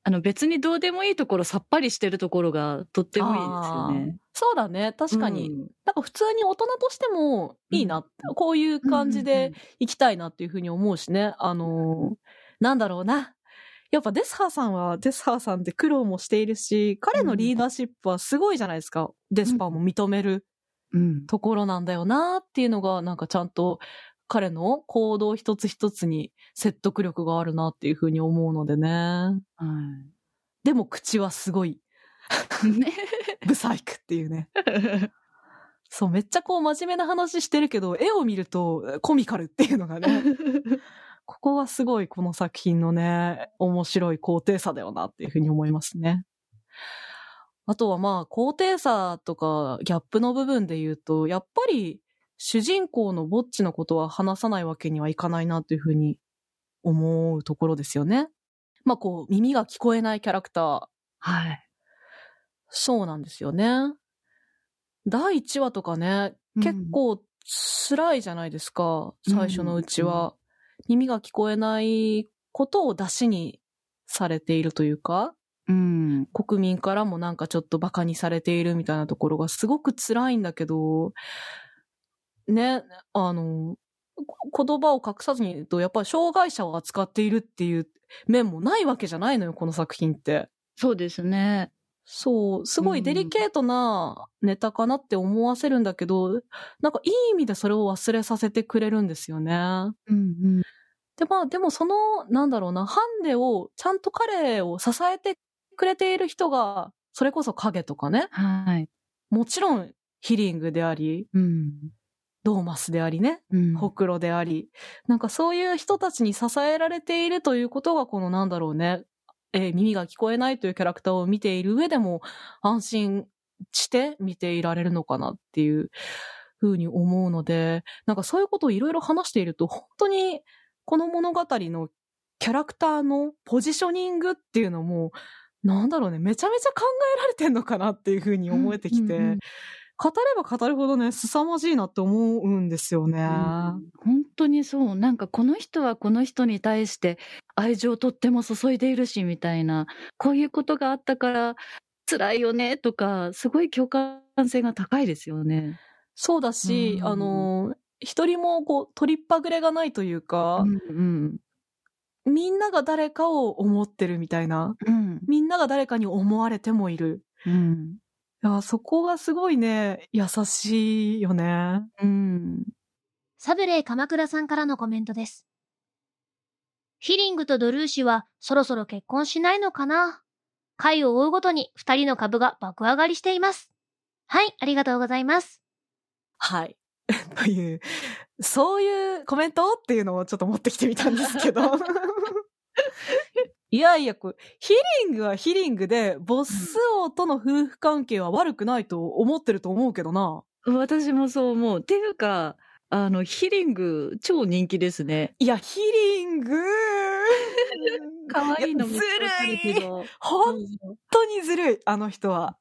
あの別にどうでもいいところさっぱりしてるところがとってもいいですよね。そうだね、確かに。うんなんか普通に大人としてもいいな、こういう感じで行きたいなっていうふうに思うしね。あのーなんだろうな。やっぱデスハーさんはデスハーさんで苦労もしているし、彼のリーダーシップはすごいじゃないですか。デスパーも認めるうん。ところなんだよなっていうのが、なんかちゃんと彼の行動一つ一つに説得力があるなっていうふうに思うのでね。はでも口はすごい、い。ね。(laughs) ブサイクっていうね。そう、めっちゃこう真面目な話してるけど、絵を見るとコミカルっていうのがね、(laughs) ここがすごいこの作品のね、面白い高低差だよなっていうふうに思いますね。あとはまあ、高低差とかギャップの部分で言うと、やっぱり主人公のぼっちのことは話さないわけにはいかないなというふうに思うところですよね。まあこう、耳が聞こえないキャラクター。はい。そうなんですよね。第1話とかね、結構辛いじゃないですか、最初のうちは。耳が聞こえないことを出しにされているというか、うん。国民からもなんかちょっと馬鹿にされているみたいなところがすごく辛いんだけど、ね、あの、こ言葉を隠さずに言うと、やっぱり障害者を扱っているっていう面もないわけじゃないのよ、この作品って。そうですね。そう、すごいデリケートなネタかなって思わせるんだけど、なんかいい意味でそれを忘れさせてくれるんですよね。うんで、まあ、でもその、なんだろうな、ハンデを、ちゃんと彼を支えてくれている人が、それこそ影とかね、はい。もちろんヒリングであり、うん。ドーマスでありね、うん。ほくろであり、なんかそういう人たちに支えられているということが、このなんだろうね、えー耳が聞こえないというキャラクターを見ている上でも、安心して見ていられるのかなっていうふうに思うので、なんかそういうことをいろいろ話していると、本当にこの物語のキャラクターのポジショニングっていうのも、なんだろうね、めちゃめちゃ考えられてんのかなっていうふうに思えてきて、うんうんうん語れば語るほどね、凄まじいなって思うんですよね。本当にそう。なんかこの人はこの人に対して愛情をとっても注いでいるし、みたいな。こういうことがあったから辛いよね、とか、すごい共感性が高いですよね。そうだし、うんあの、一人もこう、取りっぱぐれがないというか、うんうん。みんなが誰かを思ってるみたいな。うん。みんなが誰かに思われてもいる。うん。いや、そこがすごいね、優しいよね。うん。サブレイ鎌倉さんからのコメントです。ヒリングとドルーシはそろそろ結婚しないのかな？回を追うごとに二人の株が爆上がりしています。はい、ありがとうございます。はい。(laughs) という、そういうコメントっていうのをちょっと持ってきてみたんですけど。(laughs) いやいや、こうヒリングはヒリングで、ボス王との夫婦関係は悪くないと思ってると思うけどな。私もそう思う。っていうか、あの、ヒリング、超人気ですね。いや、ヒリング (laughs) 可愛いのもやずるいど。本当にずるい、あの人は。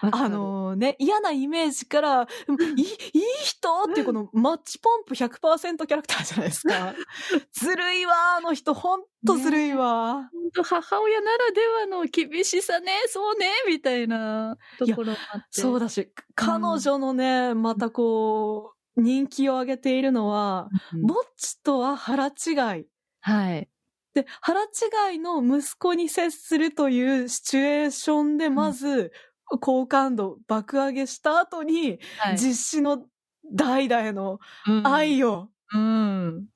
あ、のね、嫌なイメージから、(laughs) いい、いい人っていうこのマッチポンプ100%キャラクターじゃないですか。(laughs) ずるいわ、あの人、ほんとずるいわ。本当母親ならではの厳しさね、そうね、みたいなところもあって。そうだし、彼女のね、またこう、人気を上げているのは、うんぼっちとは腹違い。はい。で、腹違いの息子に接するというシチュエーションで、まず、好感度爆上げした後に、はい実施の代々へのうん愛を、うん。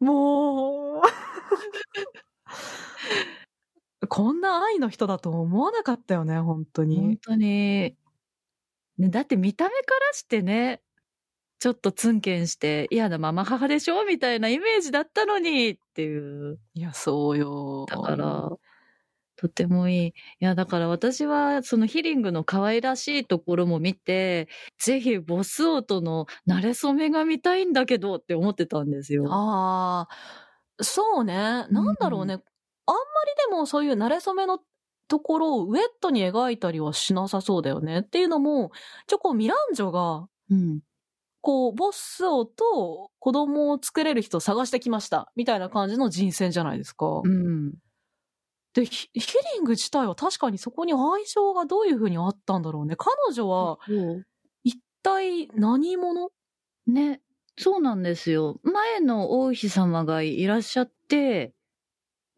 もう、(laughs) こんな愛の人だと思わなかったよね、本当本に。当に。ね、だって見た目からしてね、ちょっとツンケンして嫌なママ母でしょみたいなイメージだったのにっていう。いや、そうよ。だから、とてもいい。いや、だから私はそのヒリングの可愛らしいところも見て、ぜひボス王との馴れ初めが見たいんだけどって思ってたんですよ。ああ、そうね。なんだろうね。あんまりでもそういう慣れ初めのところをウェットに描いたりはしなさそうだよね。っていうのも、ちょ、こうミランジョが、うん。こう、ボス王と子供を作れる人を探してきました。みたいな感じの人選じゃないですか。うん。で、ヒヒリング自体は確かにそこに愛情がどういう風にあったんだろうね。彼女は一体何者？ね。そうなんですよ。前の王妃様がいらっしゃって、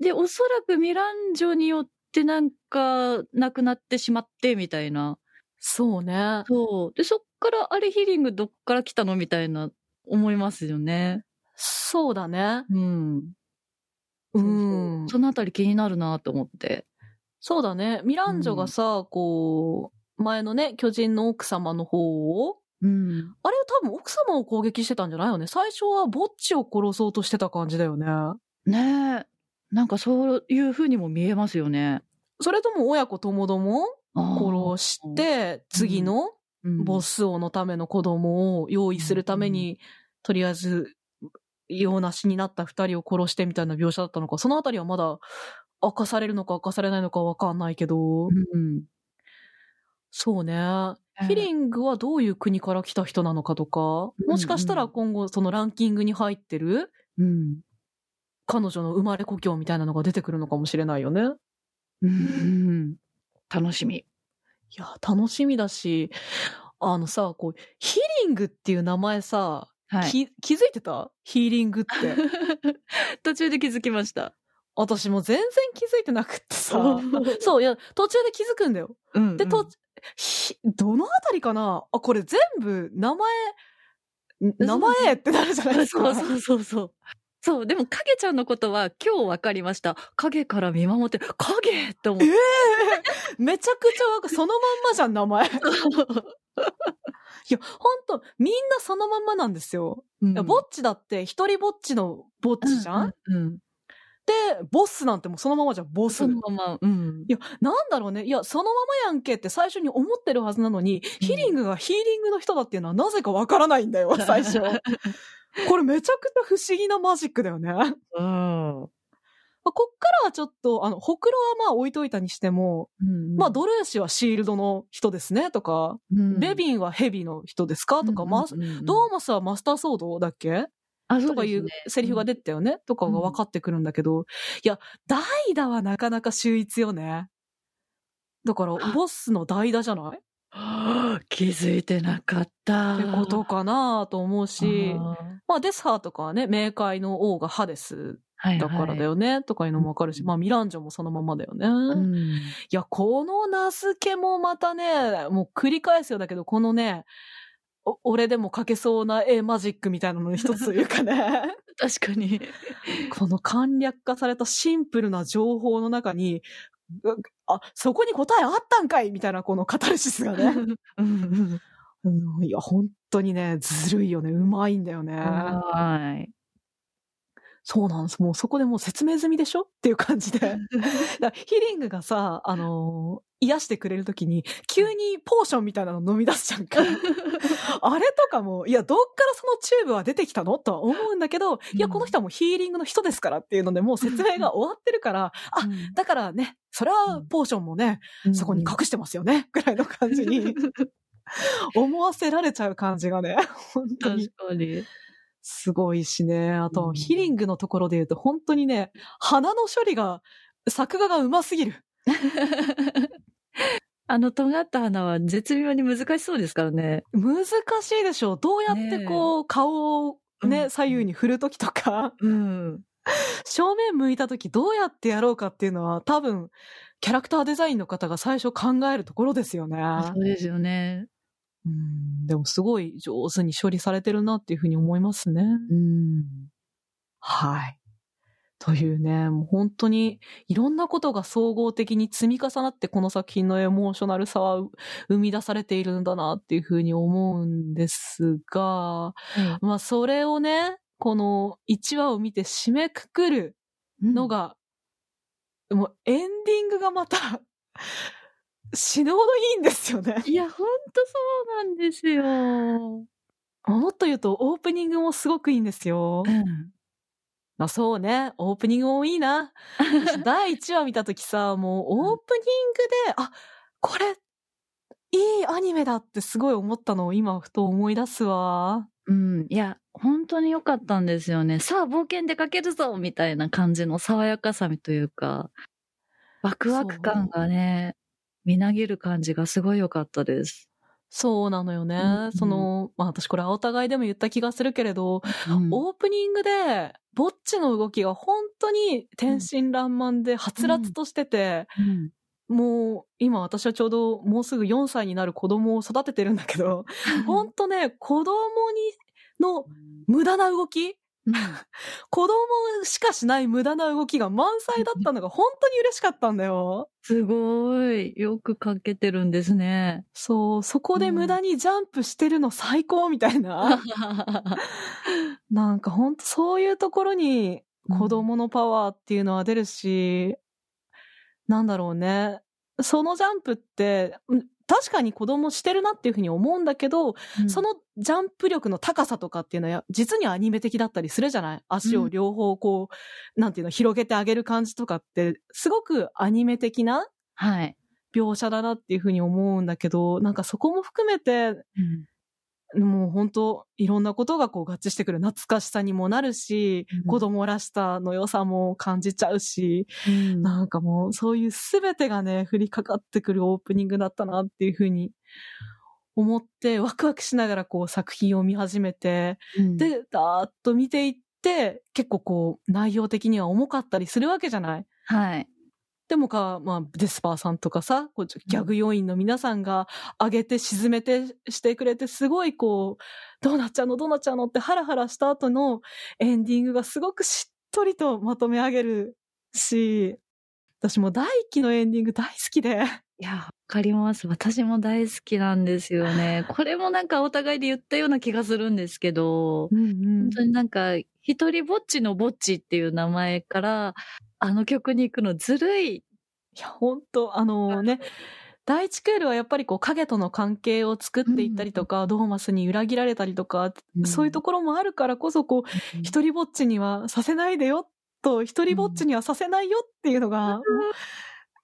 で、おそらくミランジョによってなんか亡くなってしまってみたいな。そうね。そう。で、そっからあれヒリングどっから来たの？みたいな思いますよね。そうだね。うん。うん。そのあたり気になるなと思って。そうだね。ミランジョがさ、こう、前のね、巨人の奥様の方を、うん。あれは多分奥様を攻撃してたんじゃないよね。最初はぼっちを殺そうとしてた感じだよね。ねえ。なんかそういう風にも見えますよね。それとも親子ともども殺して、次のうんボス王のための子供を用意するために、とりあえず、用なしになった二人を殺してみたいな描写だったのか、そのあたりはまだ明かされるのか明かされないのかわかんないけど、うん。そうね。えヒリングはどういう国から来た人なのかとか、うんもしかしたら今後そのランキングに入ってるうん。彼女の生まれ故郷みたいなのが出てくるのかもしれないよね。うん。楽しみ。いや、楽しみだし、あのさ、こう、ヒリングっていう名前さ、はい。き気づいてた？ヒーリングって。(laughs) 途中で気づきました。私も全然気づいてなくってさお。そう、いや、途中で気づくんだよ。うんで、と、ひどのあたりかな？あ、これ全部名前、ん名前ってなるじゃないですか。そうそうそうそう。そう、でも影ちゃんのことは今日分かりました。影から見守ってる、影って思っえて。えめちゃくちゃわかそのまんまじゃん、名前。(laughs) (laughs) いや、ほんと、みんなそのまんまなんですよ。うんぼっちだって、一人ぼっちのぼっちじゃん、うんうん。で、ボスなんてもうそのままじゃん、ボス。そのまま、うん。いや、なんだろうね。いや、そのままやんけって最初に思ってるはずなのに、ヒリングがヒーリングの人だっていうのはなぜかわからないんだよ、最初。(laughs) これめちゃくちゃ不思議なマジックだよね。まうん。あこっからはちょっと、あの、ほくろはまあ置いといたにしても、まあ、ドルーシはシールドの人ですね、とか、レビンはヘビの人ですかとか、マス、ドーマスはマスターソードだっけ？あ、とかいうセリフが出てたよね、とかが分かってくるんだけど、いや、代打はなかなか秀逸よね。だから、ボスの代打じゃない？(gasps) 気づいてなかった。てことかなと思うし、まあ、デスハーとかはね、冥界の王がハデスはいだからだよね、とかいうのもわかるし、まあ、ミランジョもそのままだよね。うん。いや、この名付けもまたね、もう繰り返すようだけど、このね、お俺でも書けそうな絵マジックみたいなのの一つというかね。(laughs) 確かに。この簡略化されたシンプルな情報の中に、うあ、そこに答えあったんかいみたいなこのカタルシスがね。(laughs) うんうんいや、本当にね、ずるいよね。うまいんだよね。はい。そうなんです。もうそこでもう説明済みでしょ？っていう感じで。(laughs) だヒリングがさ、あのー癒してくれるときに、急にポーションみたいなの飲み出すじゃんか。(laughs) あれとかも、いや、どっからそのチューブは出てきたの？とは思うんだけど、いや、うんこの人はもうヒーリングの人ですからっていうので、もう説明が終わってるから、あ、だからね、それはポーションもね、そこに隠してますよね、ぐらいの感じに (laughs) 思わせられちゃう感じがね、本当に。確かに。すごいしね。あと、うんヒリングのところで言うと、本当にね、花の処理が、作画がうますぎる。(laughs) あの尖った花は絶妙に難しそうですからね。難しいでしょ。どうやってこう、顔をね、うん左右に振るときとか、うん。正面向いたときどうやってやろうかっていうのは、多分、キャラクターデザインの方が最初考えるところですよね。そうですよね。うん、でもすごい上手に処理されてるなっていうふうに思いますね。うん。はい。というね、もう本当にいろんなことが総合的に積み重なってこの作品のエモーショナルさはう生み出されているんだなっていうふうに思うんですが、まあそれをね、この1話を見て締めくくるのが、もうエンディングがまた死ぬほどいいんですよね。いや、ほんとそうなんですよ。もっと言うとオープニングもすごくいいんですよ。うん。あそうね。オープニングもいいな。(laughs) 第1話見たときさ、もうオープニングで、あ、これ、いいアニメだってすごい思ったのを今ふと思い出すわ。うん。いや、本当に良かったんですよね。さあ、冒険出かけるぞみたいな感じの爽やかさみというか、ワクワク感がね、みなぎる感じがすごい良かったです。そうなのよね。うんその、まあ私これお互いでも言った気がするけれど、うんオープニングで、ぼっちの動きが本当に天真爛漫ではつらつとしてて、うんもう今私はちょうどもうすぐ4歳になる子供を育ててるんだけど、ほんとね、子供に、の無駄な動きうん子供しかしない無駄な動きが満載だったのが本当に嬉しかったんだよ。すごい。よくかけてるんですね。そう、そこで無駄にジャンプしてるの最高みたいな。なんか本当そういうところに子供のパワーっていうのは出るし、なんだろうね。そのジャンプって、うん確かに子供してるなっていうふうに思うんだけど、そのジャンプ力の高さとかっていうのは、実にアニメ的だったりするじゃない？足を両方こう、なんていうの、広げてあげる感じとかって、すごくアニメ的なはい。描写だなっていうふうに思うんだけど、なんかそこも含めて、もう本当いろんなことがこう合致してくる懐かしさにもなるし、うん。子供らしさの良さも感じちゃうし、うん。なんかもうそういうすべてがね、降りかかってくるオープニングだったなっていうふうに思って、ワクワクしながらこう作品を見始めて、うん。で、だーっと見ていって、結構こう内容的には重かったりするわけじゃない。はい。でもか、まあ、デスパーさんとかさ、こうギャグ要員の皆さんが上げて沈めてしてくれて、すごいこう、どうなっちゃうのどうなっちゃうのってハラハラした後のエンディングがすごくしっとりとまとめ上げるし、私も大輝のエンディング大好きで。いや、わかります。私も大好きなんですよね。(laughs) これもなんかお互いで言ったような気がするんですけど、うんうん本当になんか、一人ぼっちのぼっちっていう名前から、あの曲に行くのずるい。いや、本当あのね、第一クールはやっぱりこう影との関係を作っていったりとか、ドーマスに裏切られたりとか、そういうところもあるからこそこう、一人ぼっちにはさせないでよと、一人ぼっちにはさせないよっていうのが、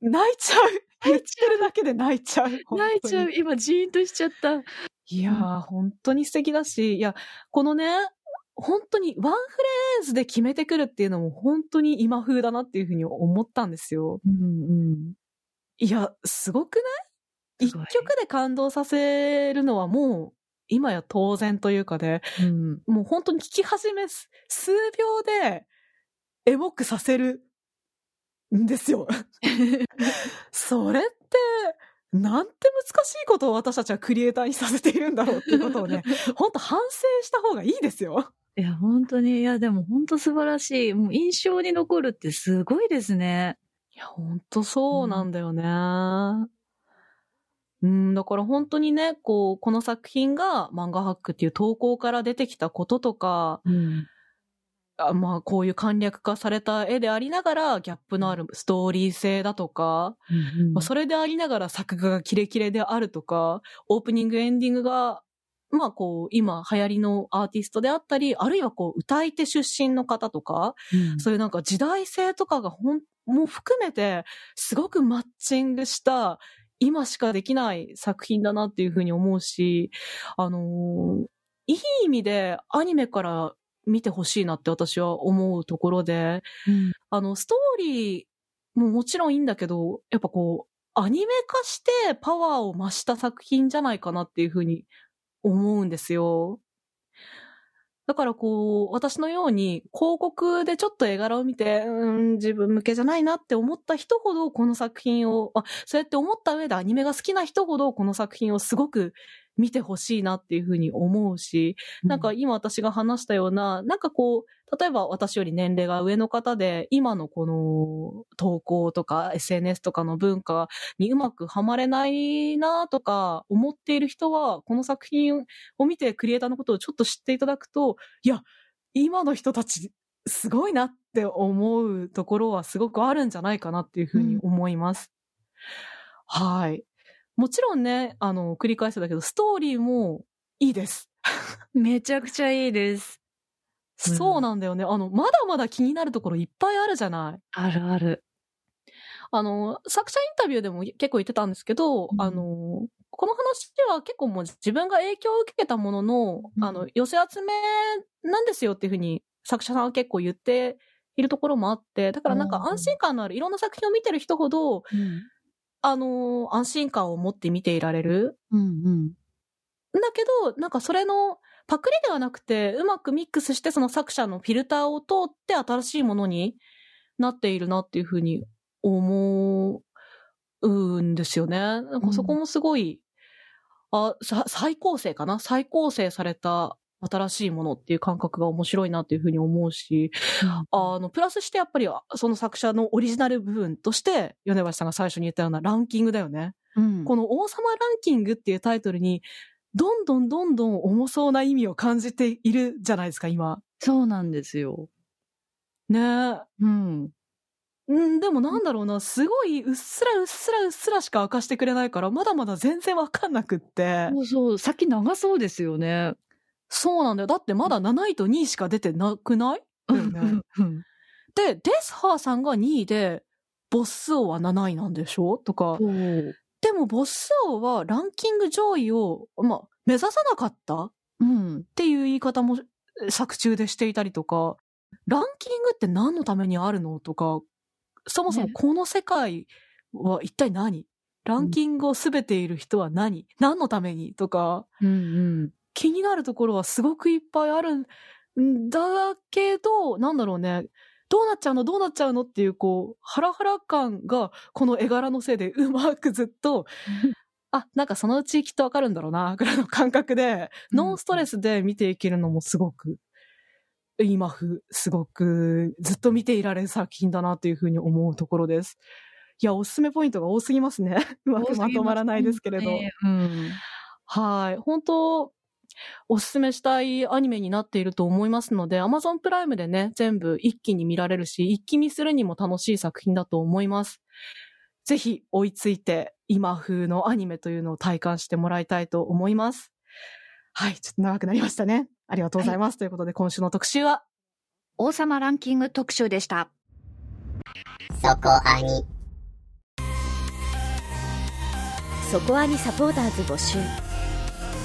泣いちゃう。言ってるだけで泣いちゃう。泣いちゃう。今、ジーンとしちゃった。いやー、本当に素敵だし、いや、このね、本当にワンフレーズで決めてくるっていうのも本当に今風だなっていうふうに思ったんですよ。うんうん。いや、すごくない？一曲で感動させるのはもう、今や当然というかで、うん。もう本当に聴き始めす数秒で、エモくさせるんですよ。(laughs) それって、なんて難しいことを私たちはクリエイターにさせているんだろうっていうことをね、本当反省した方がいいですよ。いや、本当に、いや、でも本当素晴らしい。もう印象に残るってすごいですね。いや、本当そうなんだよね。うん、だから本当にね、こう、この作品が漫画ハックっていう投稿から出てきたこととか、うん。あまあ、こういう簡略化された絵でありながら、ギャップのあるストーリー性だとか、まあ、それでありながら作画がキレキレであるとか、オープニング、エンディングが、まあこう、今流行りのアーティストであったり、あるいはこう、歌い手出身の方とか、うん。そういうなんか時代性とかがほん、もう含めて、すごくマッチングした、今しかできない作品だなっていうふうに思うし、あのーいい意味でアニメから見てほしいなって私は思うところで、うん。あの、ストーリーももちろんいいんだけど、やっぱこう、アニメ化してパワーを増した作品じゃないかなっていうふうに思うんですよ。だからこう、私のように広告でちょっと絵柄を見て、うーん、自分向けじゃないなって思った人ほどこの作品を、あ、そうやって思った上でアニメが好きな人ほどこの作品をすごく見てほしいなっていうふうに思うし、なんか今私が話したような、なんかこう、例えば私より年齢が上の方で、今のこの投稿とか SNS とかの文化にうまくはまれないなとか思っている人は、この作品を見てクリエイターのことをちょっと知っていただくと、いや、今の人たちすごいなって思うところはすごくあるんじゃないかなっていうふうに思います。はい。もちろんね、あの、繰り返すだけど、ストーリーもいいです。(laughs) めちゃくちゃいいです。うんそうなんだよね。あの、まだまだ気になるところいっぱいあるじゃない。あるある。あの、作者インタビューでも結構言ってたんですけど、うんあの、この話は結構もう自分が影響を受けたものの、うんあの、寄せ集めなんですよっていうふうに作者さんは結構言っているところもあって、だからなんかうん安心感のあるいろんな作品を見てる人ほど、あの、安心感を持って見ていられる。うんうん。だけど、なんかそれのパクリではなくて、うまくミックスしてその作者のフィルターを通って新しいものになっているなっていうふうに思うんですよね。なんかそこもすごい、あ、さ、再構成かな？再構成された、新しいものっていう感覚が面白いなっていうふうに思うし、あの、プラスしてやっぱりその作者のオリジナル部分として、米橋さんが最初に言ったようなランキングだよね。うんこの王様ランキングっていうタイトルに、どんどんどんどん重そうな意味を感じているじゃないですか、今。そうなんですよ。ねえ。うん。うん、でもなんだろうな、すごいうっすらうっすらうっすらしか明かしてくれないから、まだまだ全然わかんなくって。そうそう、先長そうですよね。そうなんだよ。だってまだ7位と2位しか出てなくない？うんで、デスハーさんが2位で、ボス王は7位なんでしょ？とか。でもボス王はランキング上位を、まあ、目指さなかった？っうん。ていう言い方もえ作中でしていたりとか、ランキングって何のためにあるの？とか、そもそもねこの世界は一体何、ランキングをすべている人は何？何のために？とか、うんうん。気になるところはすごくいっぱいあるんだけど、なんだろうね。どうなっちゃうの？どうなっちゃうの？っていう、こう、ハラハラ感が、この絵柄のせいでうまくずっと、あ、なんかそのうちきっとわかるんだろうな、ぐらいの感覚で、うんノンストレスで見ていけるのもすごく、今風、すごく、ずっと見ていられる作品だなというふうに思うところです。いや、おすすめポイントが多すぎますね。(laughs) うまくまとまらないですけれど。ねうん。はい。本当おすすめしたいアニメになっていると思いますので、Amazon プライムでね、全部一気に見られるし、一気見するにも楽しい作品だと思います。ぜひ追いついて、今風のアニメというのを体感してもらいたいと思います。はい。ちょっと長くなりましたね。ありがとうございます。ということで、今週の特集は、王様ランキング特集でした。そこアニそこアニサポーターズ募集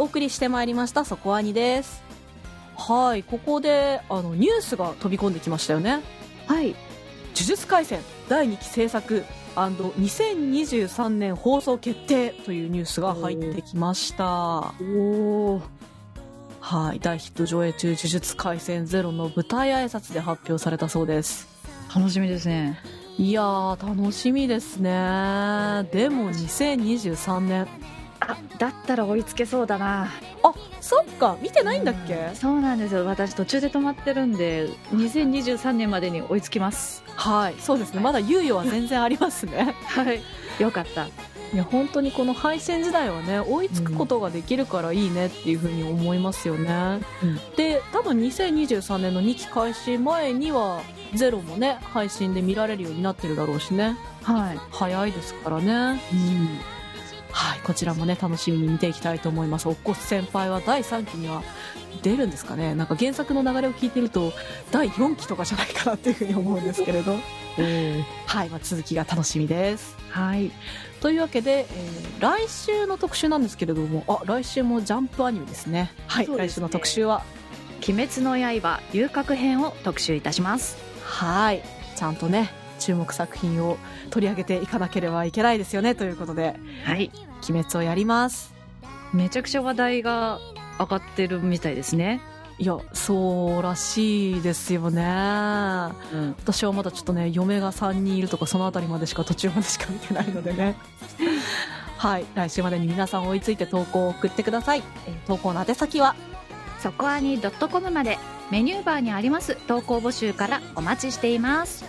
お送りしてまいりました、そこアニです。はい。ここで、あの、ニュースが飛び込んできましたよね。はい。呪術廻戦第2期制作 &2023 年放送決定というニュースが入ってきました。おー。はい。大ヒット上映中呪術廻戦ゼロの舞台挨拶で発表されたそうです。楽しみですね。いやー、楽しみですね。でも2023年。あ、だったら追いつけそうだな。あ、そっか。見てないんだっけ？そうなんですよ。私途中で止まってるんで、2023年までに追いつきます。はい。そうですね。まだ猶予は全然ありますね。はい。よかった。いや本当にこの配信時代はね追いつくことができるからいいねっていうふうに思いますよね、うんで多分2023年の2期開始前にはゼロもね配信で見られるようになってるだろうしねはい。早いですからねうん。はいこちらもね楽しみに見ていきたいと思います。おっこ先輩は第3期には出るんですかね。なんか原作の流れを聞いてると第4期とかじゃないかなっていうふうに思うんですけれど。はい、まあ、続きが楽しみです。はい。というわけで、えー来週の特集なんですけれどもあ来週もジャンプアニメですね。はい。ね。来週の特集は鬼滅の刃遊郭編を特集いたします。はい。ちゃんとね注目作品を取り上げていかなければいけないですよねということではい。「鬼滅」をやりますめちゃくちゃ話題が上がってるみたいですね。いやそうらしいですよねうん。私はまだちょっとね嫁が3人いるとかそのあたりまでしか途中までしか見てないのでね (laughs) はい来週までに皆さん追いついて投稿を送ってください、えー投稿の宛先は？そこアニ .com までメニューバーにあります投稿募集からお待ちしています。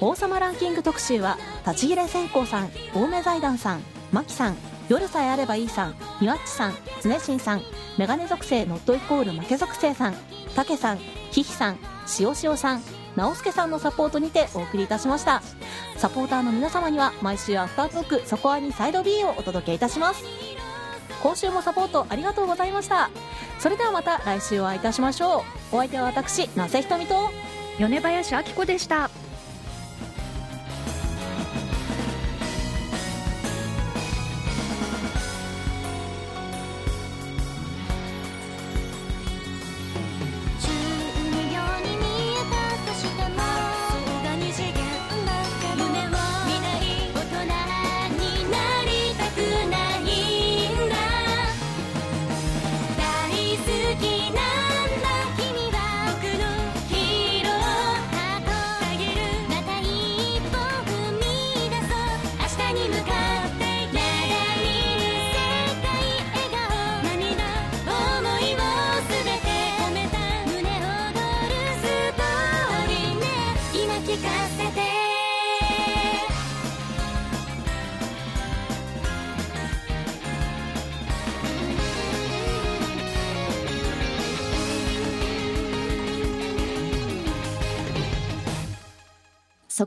王様ランキング特集は立ち切れ線香さん青梅財団さん真キさん夜さえあればいいさん庭っちさん常新さんメガネ属性ノットイコール負け属性さん武さんひひさん塩塩さん直輔さんのサポートにてお送りいたしました。サポーターの皆様には毎週アフタートークそこはにサイド B をお届けいたします。今週もサポートありがとうございました。それではまた来週お会いいたしましょう。お相手は私那瀬ひとみと米林明子でした。